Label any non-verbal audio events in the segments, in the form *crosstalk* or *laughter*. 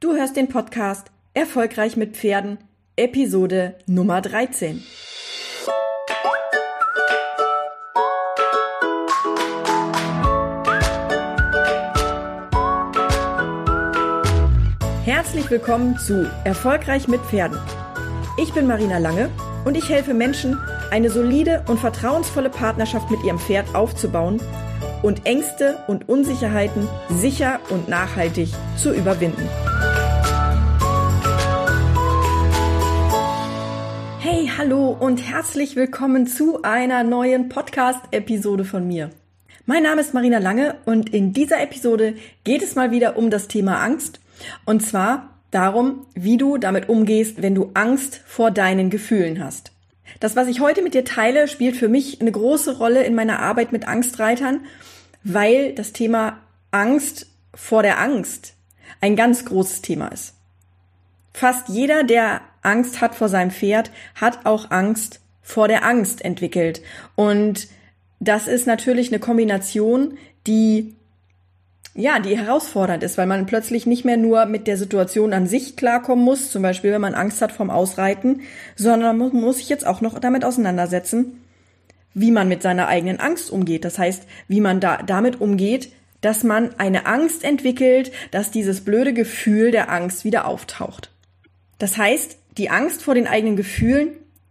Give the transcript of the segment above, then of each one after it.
Du hörst den Podcast Erfolgreich mit Pferden, Episode Nummer 13. Herzlich willkommen zu Erfolgreich mit Pferden. Ich bin Marina Lange und ich helfe Menschen, eine solide und vertrauensvolle Partnerschaft mit ihrem Pferd aufzubauen und Ängste und Unsicherheiten sicher und nachhaltig zu überwinden. Hallo und herzlich willkommen zu einer neuen Podcast-Episode von mir. Mein Name ist Marina Lange und in dieser Episode geht es mal wieder um das Thema Angst und zwar darum, wie du damit umgehst, wenn du Angst vor deinen Gefühlen hast. Das, was ich heute mit dir teile, spielt für mich eine große Rolle in meiner Arbeit mit Angstreitern, weil das Thema Angst vor der Angst ein ganz großes Thema ist. Fast jeder, der Angst hat vor seinem Pferd, hat auch Angst vor der Angst entwickelt. Und das ist natürlich eine Kombination, die ja, die herausfordernd ist, weil man plötzlich nicht mehr nur mit der Situation an sich klarkommen muss, zum Beispiel wenn man Angst hat vom Ausreiten, sondern man muss sich jetzt auch noch damit auseinandersetzen, wie man mit seiner eigenen Angst umgeht. Das heißt, wie man da damit umgeht, dass man eine Angst entwickelt, dass dieses blöde Gefühl der Angst wieder auftaucht. Das heißt, die Angst vor den eigenen Gefühlen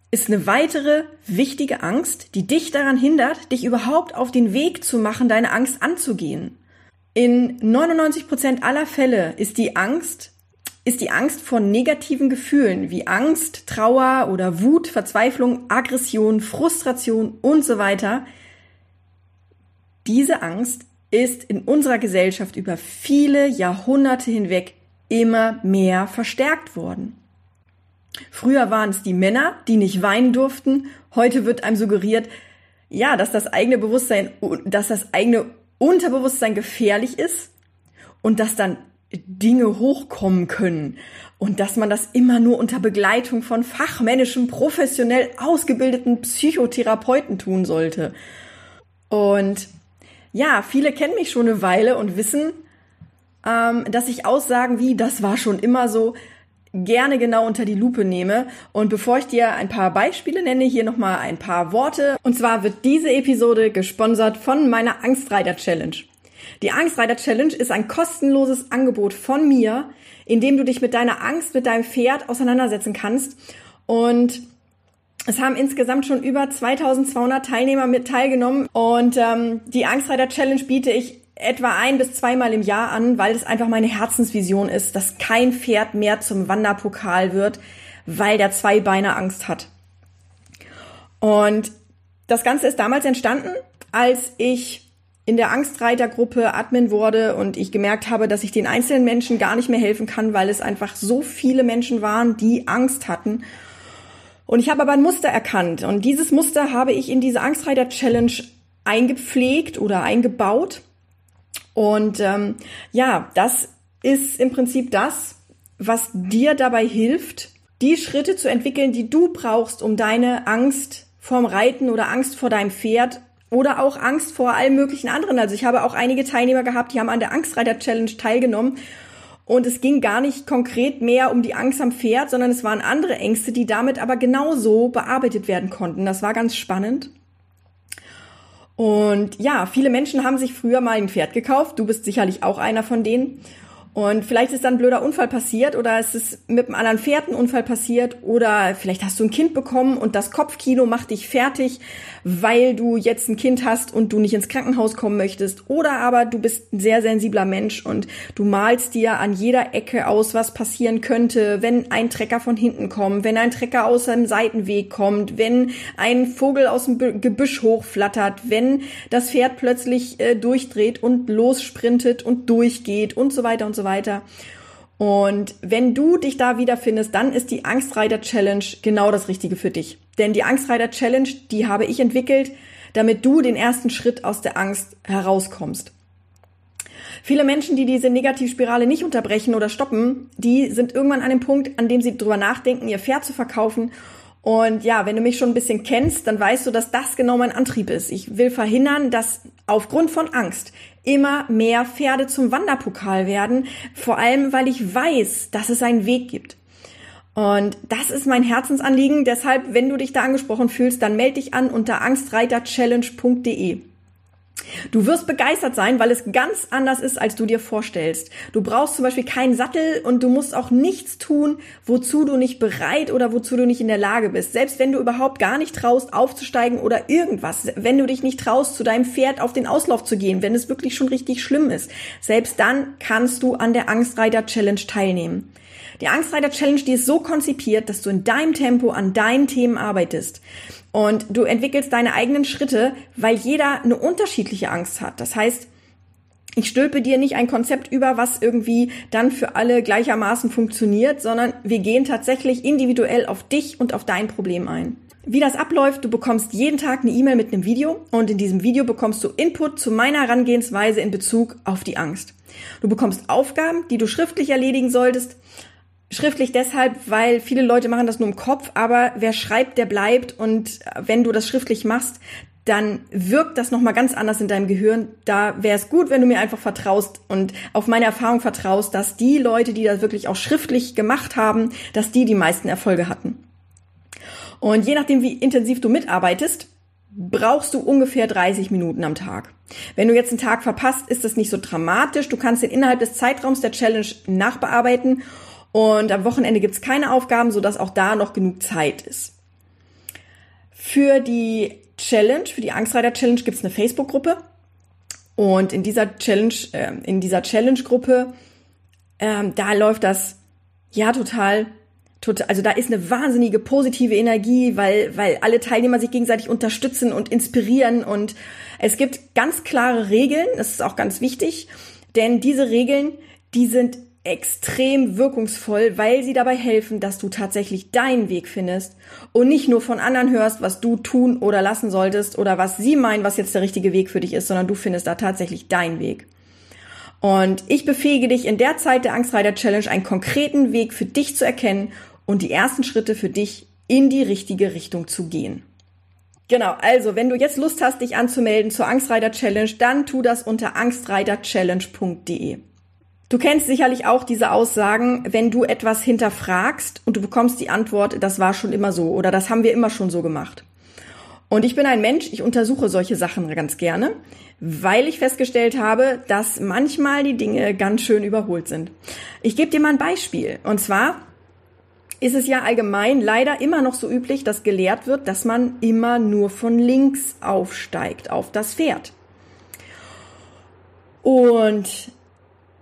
ist eine weitere wichtige Angst, die dich daran hindert, dich überhaupt auf den Weg zu machen, deine Angst anzugehen. In 99 Prozent aller Fälle ist die Angst ist die Angst vor negativen Gefühlen wie Angst, Trauer oder Wut, Verzweiflung, Aggression, Frustration und so weiter. Diese Angst ist in unserer Gesellschaft über viele Jahrhunderte hinweg immer mehr verstärkt worden. Früher waren es die Männer, die nicht weinen durften. Heute wird einem suggeriert, ja, dass das eigene Bewusstsein, dass das eigene Unterbewusstsein gefährlich ist und dass dann Dinge hochkommen können und dass man das immer nur unter Begleitung von fachmännischen, professionell ausgebildeten Psychotherapeuten tun sollte. Und ja, viele kennen mich schon eine Weile und wissen, ähm, dass ich Aussagen wie, das war schon immer so, gerne genau unter die Lupe nehme. Und bevor ich dir ein paar Beispiele nenne, hier nochmal ein paar Worte. Und zwar wird diese Episode gesponsert von meiner Angstreiter Challenge. Die Angstreiter Challenge ist ein kostenloses Angebot von mir, in dem du dich mit deiner Angst, mit deinem Pferd auseinandersetzen kannst. Und es haben insgesamt schon über 2200 Teilnehmer mit teilgenommen. Und ähm, die Angstreiter Challenge biete ich etwa ein bis zweimal im Jahr an, weil es einfach meine Herzensvision ist, dass kein Pferd mehr zum Wanderpokal wird, weil der Zweibeiner Angst hat. Und das Ganze ist damals entstanden, als ich in der Angstreitergruppe Admin wurde und ich gemerkt habe, dass ich den einzelnen Menschen gar nicht mehr helfen kann, weil es einfach so viele Menschen waren, die Angst hatten. Und ich habe aber ein Muster erkannt und dieses Muster habe ich in diese Angstreiter Challenge eingepflegt oder eingebaut und ähm, ja, das ist im Prinzip das, was dir dabei hilft, die Schritte zu entwickeln, die du brauchst, um deine Angst vorm Reiten oder Angst vor deinem Pferd oder auch Angst vor allen möglichen anderen. Also ich habe auch einige Teilnehmer gehabt, die haben an der Angstreiter Challenge teilgenommen. Und es ging gar nicht konkret mehr um die Angst am Pferd, sondern es waren andere Ängste, die damit aber genauso bearbeitet werden konnten. Das war ganz spannend. Und ja, viele Menschen haben sich früher mal ein Pferd gekauft. Du bist sicherlich auch einer von denen. Und vielleicht ist dann ein blöder Unfall passiert oder es ist mit einem anderen Pferd ein Unfall passiert oder vielleicht hast du ein Kind bekommen und das Kopfkino macht dich fertig, weil du jetzt ein Kind hast und du nicht ins Krankenhaus kommen möchtest. Oder aber du bist ein sehr sensibler Mensch und du malst dir an jeder Ecke aus, was passieren könnte, wenn ein Trecker von hinten kommt, wenn ein Trecker aus einem Seitenweg kommt, wenn ein Vogel aus dem Gebüsch hochflattert, wenn das Pferd plötzlich äh, durchdreht und lossprintet und durchgeht und so weiter und so weiter. Und wenn du dich da wiederfindest, dann ist die Angstreiter Challenge genau das Richtige für dich. Denn die Angstreiter Challenge, die habe ich entwickelt, damit du den ersten Schritt aus der Angst herauskommst. Viele Menschen, die diese Negativspirale nicht unterbrechen oder stoppen, die sind irgendwann an dem Punkt, an dem sie drüber nachdenken, ihr Pferd zu verkaufen Und ja, wenn du mich schon ein bisschen kennst, dann weißt du, dass das genau mein Antrieb ist. Ich will verhindern, dass aufgrund von Angst immer mehr Pferde zum Wanderpokal werden, vor allem weil ich weiß, dass es einen Weg gibt. Und das ist mein Herzensanliegen. Deshalb, wenn du dich da angesprochen fühlst, dann melde dich an unter angstreiterchallenge.de. Du wirst begeistert sein, weil es ganz anders ist, als du dir vorstellst. Du brauchst zum Beispiel keinen Sattel und du musst auch nichts tun, wozu du nicht bereit oder wozu du nicht in der Lage bist. Selbst wenn du überhaupt gar nicht traust, aufzusteigen oder irgendwas, wenn du dich nicht traust, zu deinem Pferd auf den Auslauf zu gehen, wenn es wirklich schon richtig schlimm ist, selbst dann kannst du an der Angstreiter Challenge teilnehmen. Die Angstreiter Challenge, die ist so konzipiert, dass du in deinem Tempo an deinen Themen arbeitest. Und du entwickelst deine eigenen Schritte, weil jeder eine unterschiedliche Angst hat. Das heißt, ich stülpe dir nicht ein Konzept über, was irgendwie dann für alle gleichermaßen funktioniert, sondern wir gehen tatsächlich individuell auf dich und auf dein Problem ein. Wie das abläuft, du bekommst jeden Tag eine E-Mail mit einem Video und in diesem Video bekommst du Input zu meiner Herangehensweise in Bezug auf die Angst. Du bekommst Aufgaben, die du schriftlich erledigen solltest Schriftlich deshalb, weil viele Leute machen das nur im Kopf, aber wer schreibt, der bleibt und wenn du das schriftlich machst, dann wirkt das nochmal ganz anders in deinem Gehirn. Da wäre es gut, wenn du mir einfach vertraust und auf meine Erfahrung vertraust, dass die Leute, die das wirklich auch schriftlich gemacht haben, dass die die meisten Erfolge hatten. Und je nachdem, wie intensiv du mitarbeitest, brauchst du ungefähr 30 Minuten am Tag. Wenn du jetzt einen Tag verpasst, ist das nicht so dramatisch. Du kannst den innerhalb des Zeitraums der Challenge nachbearbeiten und am Wochenende gibt's keine Aufgaben, sodass auch da noch genug Zeit ist. Für die Challenge, für die Angstreiter Challenge gibt's eine Facebook-Gruppe. Und in dieser Challenge, äh, in dieser Challenge-Gruppe, ähm, da läuft das ja total, total, also da ist eine wahnsinnige positive Energie, weil, weil alle Teilnehmer sich gegenseitig unterstützen und inspirieren und es gibt ganz klare Regeln, das ist auch ganz wichtig, denn diese Regeln, die sind extrem wirkungsvoll, weil sie dabei helfen, dass du tatsächlich deinen Weg findest und nicht nur von anderen hörst, was du tun oder lassen solltest oder was sie meinen, was jetzt der richtige Weg für dich ist, sondern du findest da tatsächlich deinen Weg. Und ich befähige dich in der Zeit der Angstreiter Challenge einen konkreten Weg für dich zu erkennen und die ersten Schritte für dich in die richtige Richtung zu gehen. Genau, also wenn du jetzt Lust hast, dich anzumelden zur Angstreiter Challenge, dann tu das unter angstreiterchallenge.de. Du kennst sicherlich auch diese Aussagen, wenn du etwas hinterfragst und du bekommst die Antwort, das war schon immer so oder das haben wir immer schon so gemacht. Und ich bin ein Mensch, ich untersuche solche Sachen ganz gerne, weil ich festgestellt habe, dass manchmal die Dinge ganz schön überholt sind. Ich gebe dir mal ein Beispiel. Und zwar ist es ja allgemein leider immer noch so üblich, dass gelehrt wird, dass man immer nur von links aufsteigt auf das Pferd. Und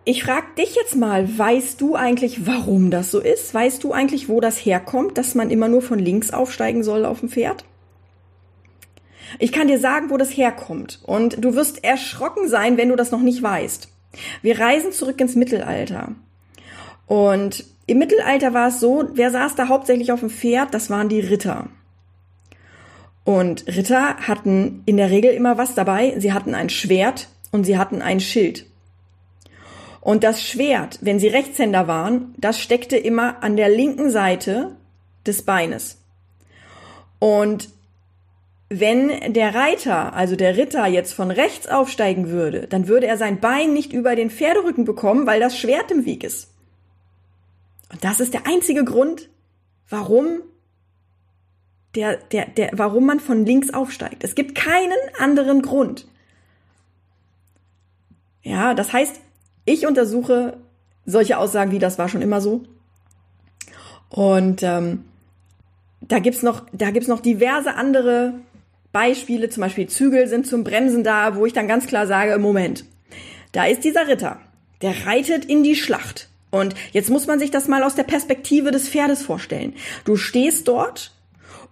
ich frag dich jetzt mal, weißt du eigentlich, warum das so ist? Weißt du eigentlich, wo das herkommt, dass man immer nur von links aufsteigen soll auf dem Pferd? Ich kann dir sagen, wo das herkommt. Und du wirst erschrocken sein, wenn du das noch nicht weißt. Wir reisen zurück ins Mittelalter. Und im Mittelalter war es so, wer saß da hauptsächlich auf dem Pferd? Das waren die Ritter. Und Ritter hatten in der Regel immer was dabei. Sie hatten ein Schwert und sie hatten ein Schild. Und das Schwert, wenn sie Rechtshänder waren, das steckte immer an der linken Seite des Beines. Und wenn der Reiter, also der Ritter, jetzt von rechts aufsteigen würde, dann würde er sein Bein nicht über den Pferderücken bekommen, weil das Schwert im Weg ist. Und das ist der einzige Grund, warum der, der, der, warum man von links aufsteigt. Es gibt keinen anderen Grund. Ja, das heißt, ich untersuche solche Aussagen wie das war schon immer so. Und ähm, da gibt's noch, da gibt's noch diverse andere Beispiele, zum Beispiel Zügel sind zum Bremsen da, wo ich dann ganz klar sage, Moment, da ist dieser Ritter, der reitet in die Schlacht. Und jetzt muss man sich das mal aus der Perspektive des Pferdes vorstellen. Du stehst dort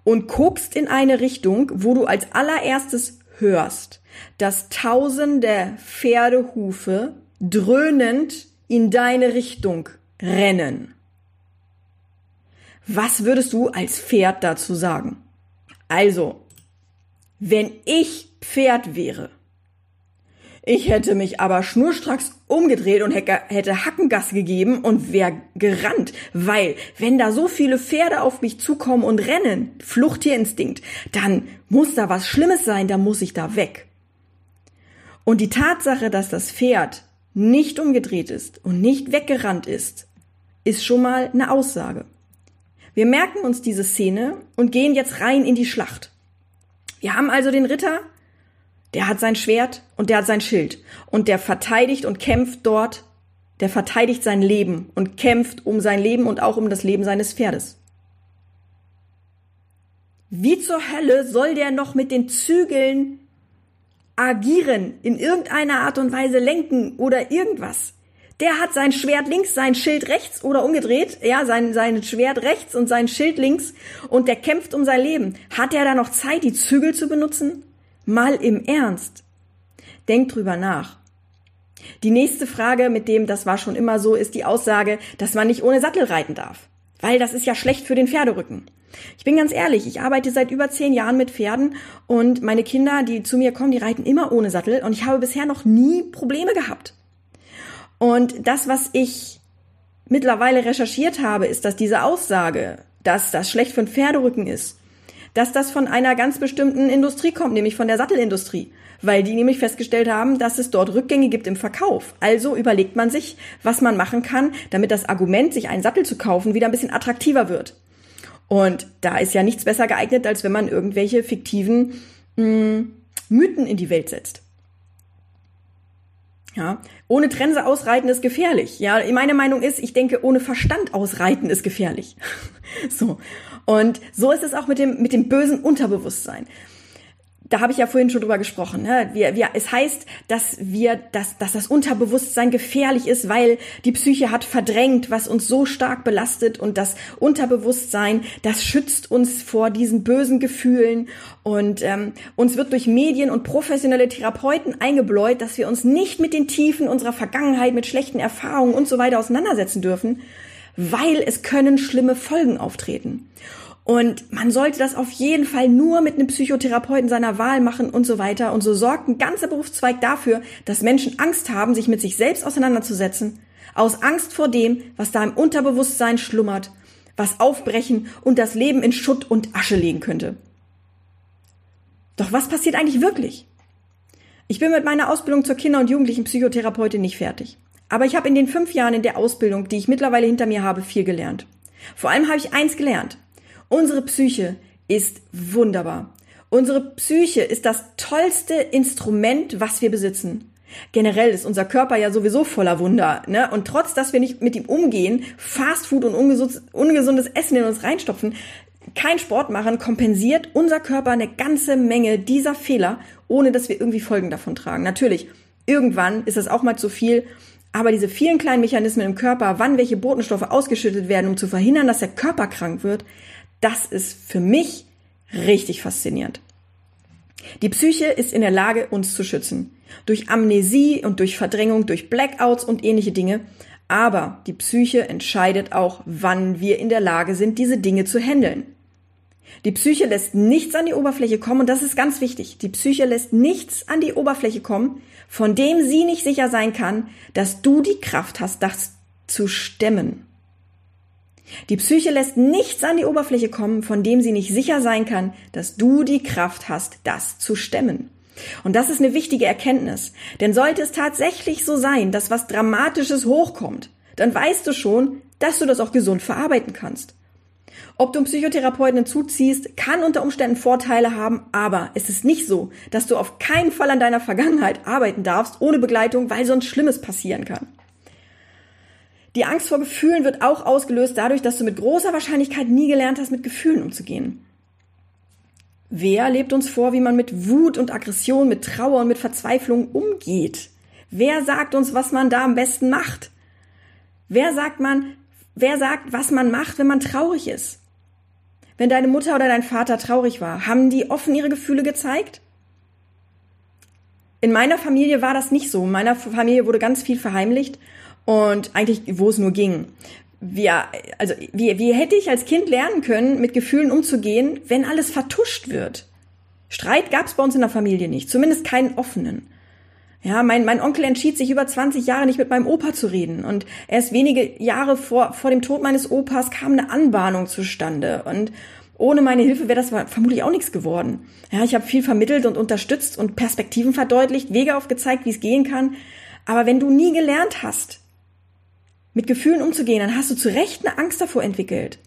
und guckst in eine Richtung, wo du als allererstes hörst, dass tausende Pferdehufe dröhnend in deine Richtung rennen. Was würdest du als Pferd dazu sagen? Also, wenn ich Pferd wäre, Ich hätte mich aber schnurstracks umgedreht und hätte Hackengas gegeben und wäre gerannt, weil wenn da so viele Pferde auf mich zukommen und rennen, Fluchttierinstinkt, dann muss da was Schlimmes sein, dann muss ich da weg. Und die Tatsache, dass das Pferd nicht umgedreht ist und nicht weggerannt ist, ist schon mal eine Aussage. Wir merken uns diese Szene und gehen jetzt rein in die Schlacht. Wir haben also den Ritter, der hat sein Schwert und der hat sein Schild und der verteidigt und kämpft dort, der verteidigt sein Leben und kämpft um sein Leben und auch um das Leben seines Pferdes. Wie zur Hölle soll der noch mit den Zügeln agieren, in irgendeiner Art und Weise lenken oder irgendwas? Der hat sein Schwert links, sein Schild rechts oder umgedreht, ja, sein, sein Schwert rechts und sein Schild links und der kämpft um sein Leben. Hat er da noch Zeit, die Zügel zu benutzen? Mal im Ernst. Denkt drüber nach. Die nächste Frage, mit dem das war schon immer so, ist die Aussage, dass man nicht ohne Sattel reiten darf. Weil das ist ja schlecht für den Pferderücken. Ich bin ganz ehrlich, ich arbeite seit über zehn Jahren mit Pferden und meine Kinder, die zu mir kommen, die reiten immer ohne Sattel und ich habe bisher noch nie Probleme gehabt. Und das, was ich mittlerweile recherchiert habe, ist, dass diese Aussage, dass das schlecht für den Pferderücken ist, dass das von einer ganz bestimmten Industrie kommt, nämlich von der Sattelindustrie, weil die nämlich festgestellt haben, dass es dort Rückgänge gibt im Verkauf. Also überlegt man sich, was man machen kann, damit das Argument, sich einen Sattel zu kaufen, wieder ein bisschen attraktiver wird. Und da ist ja nichts besser geeignet, als wenn man irgendwelche fiktiven mh, hm, Mythen in die Welt setzt. Ja, ohne Trense ausreiten ist gefährlich. Ja, meine Meinung ist, ich denke, ohne Verstand ausreiten ist gefährlich. *laughs* so. Und so ist es auch mit dem, mit dem bösen Unterbewusstsein da habe ich ja vorhin schon drüber gesprochen. Ne? Wir, wir, es heißt, dass wir, dass, dass das Unterbewusstsein gefährlich ist, weil die Psyche hat verdrängt, was uns so stark belastet und das Unterbewusstsein, das schützt uns vor diesen bösen Gefühlen und ähm, uns wird durch Medien und professionelle Therapeuten eingebläut, dass wir uns nicht mit den Tiefen unserer Vergangenheit, mit schlechten Erfahrungen und so weiter auseinandersetzen dürfen, weil es können schlimme Folgen auftreten. Und man sollte das auf jeden Fall nur mit einem Psychotherapeuten seiner Wahl machen und so weiter. Und so sorgt ein ganzer Berufszweig dafür, dass Menschen Angst haben, sich mit sich selbst auseinanderzusetzen. Aus Angst vor dem, was da im Unterbewusstsein schlummert, was aufbrechen und das Leben in Schutt und Asche legen könnte. Doch was passiert eigentlich wirklich? Ich bin mit meiner Ausbildung zur Kinder- und Jugendlichen Psychotherapeutin nicht fertig. Aber ich habe in den fünf Jahren in der Ausbildung, die ich mittlerweile hinter mir habe, viel gelernt. Vor allem habe ich eins gelernt. Unsere Psyche ist wunderbar. Unsere Psyche ist das tollste Instrument, was wir besitzen. Generell ist unser Körper ja sowieso voller Wunder, ne? Und trotz, dass wir nicht mit ihm umgehen, Fastfood und ungesundes Essen in uns reinstopfen, kein Sport machen, kompensiert unser Körper eine ganze Menge dieser Fehler, ohne dass wir irgendwie Folgen davon tragen. Natürlich, irgendwann ist das auch mal zu viel, aber diese vielen kleinen Mechanismen im Körper, wann welche Botenstoffe ausgeschüttet werden, um zu verhindern, dass der Körper krank wird, das ist für mich richtig faszinierend. Die Psyche ist in der Lage, uns zu schützen. Durch Amnesie und durch Verdrängung, durch Blackouts und ähnliche Dinge. Aber die Psyche entscheidet auch, wann wir in der Lage sind, diese Dinge zu handeln. Die Psyche lässt nichts an die Oberfläche kommen und das ist ganz wichtig. Die Psyche lässt nichts an die Oberfläche kommen, von dem sie nicht sicher sein kann, dass du die Kraft hast, das zu stemmen. Die Psyche lässt nichts an die Oberfläche kommen, von dem sie nicht sicher sein kann, dass du die Kraft hast, das zu stemmen. Und das ist eine wichtige Erkenntnis. Denn sollte es tatsächlich so sein, dass was Dramatisches hochkommt, dann weißt du schon, dass du das auch gesund verarbeiten kannst. Ob du einen Psychotherapeuten hinzuziehst, kann unter Umständen Vorteile haben, aber es ist nicht so, dass du auf keinen Fall an deiner Vergangenheit arbeiten darfst ohne Begleitung, weil sonst Schlimmes passieren kann. Die Angst vor Gefühlen wird auch ausgelöst dadurch, dass du mit großer Wahrscheinlichkeit nie gelernt hast, mit Gefühlen umzugehen. Wer lebt uns vor, wie man mit Wut und Aggression, mit Trauer und mit Verzweiflung umgeht? Wer sagt uns, was man da am besten macht? Wer sagt man, wer sagt, was man macht, wenn man traurig ist? Wenn deine Mutter oder dein Vater traurig war, haben die offen ihre Gefühle gezeigt? In meiner Familie war das nicht so. In meiner Familie wurde ganz viel verheimlicht und eigentlich, wo es nur ging. Wir, also, wie, wie hätte ich als Kind lernen können, mit Gefühlen umzugehen, wenn alles vertuscht wird? Streit gab es bei uns in der Familie nicht, zumindest keinen offenen. Ja, mein, mein Onkel entschied sich über 20 Jahre nicht mit meinem Opa zu reden. Und erst wenige Jahre vor, vor dem Tod meines Opas kam eine Anbahnung zustande. Und ohne meine Hilfe wäre das vermutlich auch nichts geworden. Ja, ich habe viel vermittelt und unterstützt und Perspektiven verdeutlicht, Wege aufgezeigt, wie es gehen kann. Aber wenn du nie gelernt hast, mit Gefühlen umzugehen, dann hast du zu Recht eine Angst davor entwickelt.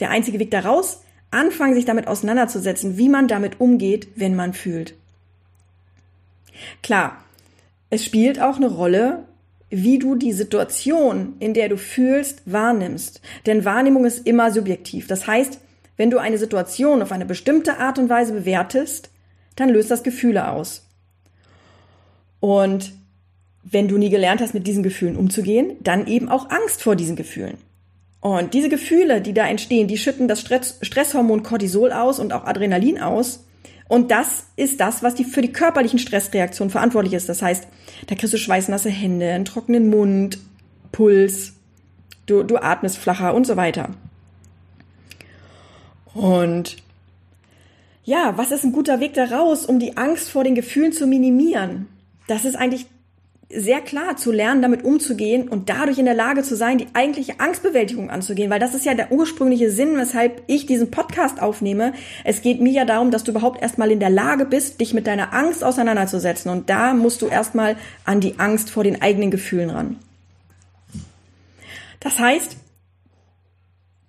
Der einzige Weg daraus, anfangen, sich damit auseinanderzusetzen, wie man damit umgeht, wenn man fühlt. Klar, es spielt auch eine Rolle, wie du die Situation, in der du fühlst, wahrnimmst. Denn Wahrnehmung ist immer subjektiv. Das heißt, wenn du eine Situation auf eine bestimmte Art und Weise bewertest, dann löst das Gefühle aus. Und wenn du nie gelernt hast, mit diesen Gefühlen umzugehen, dann eben auch Angst vor diesen Gefühlen. Und diese Gefühle, die da entstehen, die schütten das Stress Stresshormon Cortisol aus und auch Adrenalin aus. Und das ist das, was die, für die körperlichen Stressreaktionen verantwortlich ist. Das heißt, da kriegst du schweißnasse Hände, einen trockenen Mund, Puls, du, du atmest flacher und so weiter. Und ja, was ist ein guter Weg daraus, um die Angst vor den Gefühlen zu minimieren? Das ist eigentlich sehr klar zu lernen, damit umzugehen und dadurch in der Lage zu sein, die eigentliche Angstbewältigung anzugehen, weil das ist ja der ursprüngliche Sinn, weshalb ich diesen Podcast aufnehme. Es geht mir ja darum, dass du überhaupt erstmal in der Lage bist, dich mit deiner Angst auseinanderzusetzen und da musst du erstmal an die Angst vor den eigenen Gefühlen ran. Das heißt,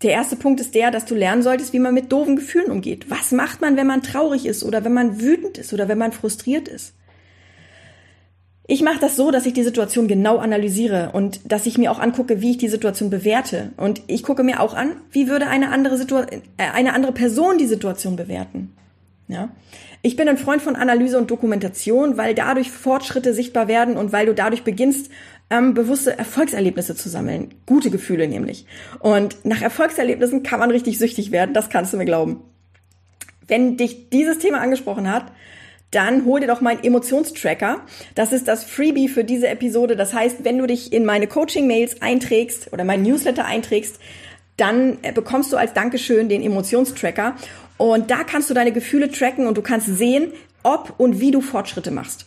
der erste Punkt ist der, dass du lernen solltest, wie man mit doofen Gefühlen umgeht. Was macht man, wenn man traurig ist oder wenn man wütend ist oder wenn man frustriert ist? Ich mache das so, dass ich die Situation genau analysiere und dass ich mir auch angucke, wie ich die Situation bewerte. Und ich gucke mir auch an, wie würde eine andere Situation, äh, eine andere Person die Situation bewerten. Ja. Ich bin ein Freund von Analyse und Dokumentation, weil dadurch Fortschritte sichtbar werden und weil du dadurch beginnst, ähm, bewusste Erfolgserlebnisse zu sammeln. Gute Gefühle nämlich. Und nach Erfolgserlebnissen kann man richtig süchtig werden, das kannst du mir glauben. Wenn dich dieses Thema angesprochen hat, dann hol dir doch meinen Emotionstracker. Das ist das Freebie für diese Episode. Das heißt, wenn du dich in meine Coaching-Mails einträgst oder mein Newsletter einträgst, dann äh, bekommst du als Dankeschön den Emotionstracker. Und da kannst du deine Gefühle tracken und du kannst sehen, ob und wie du Fortschritte machst.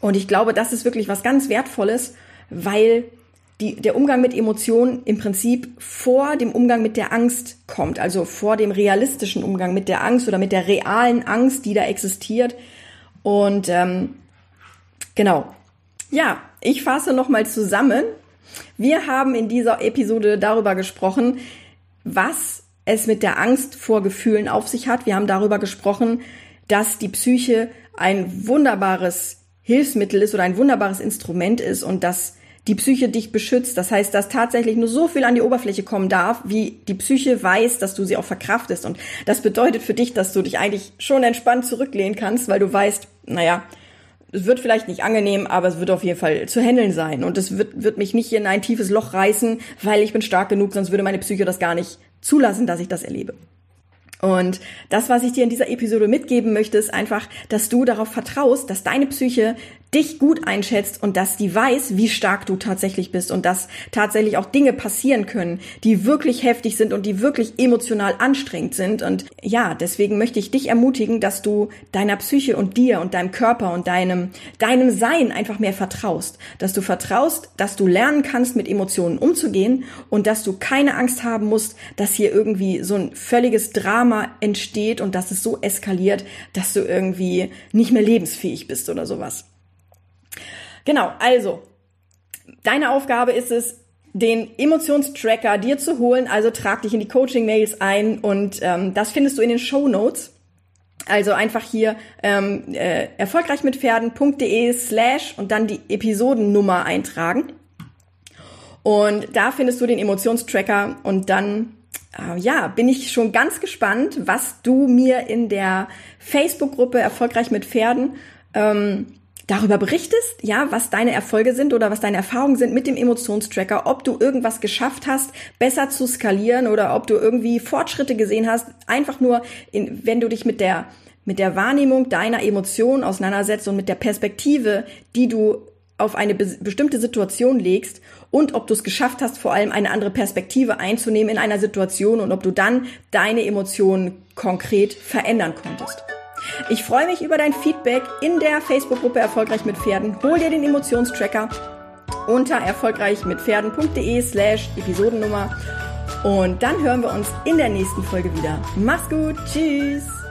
Und ich glaube, das ist wirklich was ganz Wertvolles, weil die, der Umgang mit Emotionen im Prinzip vor dem Umgang mit der Angst kommt, also vor dem realistischen Umgang mit der Angst oder mit der realen Angst, die da existiert. Und ähm, genau, ja, ich fasse nochmal zusammen. Wir haben in dieser Episode darüber gesprochen, was es mit der Angst vor Gefühlen auf sich hat. Wir haben darüber gesprochen, dass die Psyche ein wunderbares Hilfsmittel ist oder ein wunderbares Instrument ist und dass die Psyche dich beschützt. Das heißt, dass tatsächlich nur so viel an die Oberfläche kommen darf, wie die Psyche weiß, dass du sie auch verkraftest. Und das bedeutet für dich, dass du dich eigentlich schon entspannt zurücklehnen kannst, weil du weißt, naja, es wird vielleicht nicht angenehm, aber es wird auf jeden Fall zu handeln sein. Und es wird, wird mich nicht in ein tiefes Loch reißen, weil ich bin stark genug, sonst würde meine Psyche das gar nicht zulassen, dass ich das erlebe. Und das, was ich dir in dieser Episode mitgeben möchte, ist einfach, dass du darauf vertraust, dass deine Psyche dich gut einschätzt und dass die weiß, wie stark du tatsächlich bist und dass tatsächlich auch Dinge passieren können, die wirklich heftig sind und die wirklich emotional anstrengend sind. Und ja, deswegen möchte ich dich ermutigen, dass du deiner Psyche und dir und deinem Körper und deinem, deinem Sein einfach mehr vertraust. Dass du vertraust, dass du lernen kannst, mit Emotionen umzugehen und dass du keine Angst haben musst, dass hier irgendwie so ein völliges Drama entsteht und dass es so eskaliert, dass du irgendwie nicht mehr lebensfähig bist oder sowas. Genau, also, deine Aufgabe ist es, den Emotionstracker dir zu holen. Also trag dich in die Coaching-Mails ein und ähm, das findest du in den Show Notes. Also einfach hier ähm, äh, erfolgreich mit Pferden.de slash und dann die Episodennummer eintragen. Und da findest du den Emotionstracker und dann äh, ja, bin ich schon ganz gespannt, was du mir in der Facebook-Gruppe Erfolgreich mit Pferden ähm, darüber berichtest, ja, was deine Erfolge sind oder was deine Erfahrungen sind mit dem Emotionstracker, ob du irgendwas geschafft hast, besser zu skalieren oder ob du irgendwie Fortschritte gesehen hast, einfach nur, in, wenn du dich mit der mit der Wahrnehmung deiner Emotionen auseinandersetzt und mit der Perspektive, die du auf eine be bestimmte Situation legst und ob du es geschafft hast, vor allem eine andere Perspektive einzunehmen in einer Situation und ob du dann deine Emotionen konkret verändern konntest. Ich freue mich über dein Feedback in der Facebook-Gruppe Erfolgreich mit Pferden. Hol dir den Emotionstracker unter erfolgreichmitpferden.de slash Episodennummer. Und dann hören wir uns in der nächsten Folge wieder. Mach's gut. Tschüss.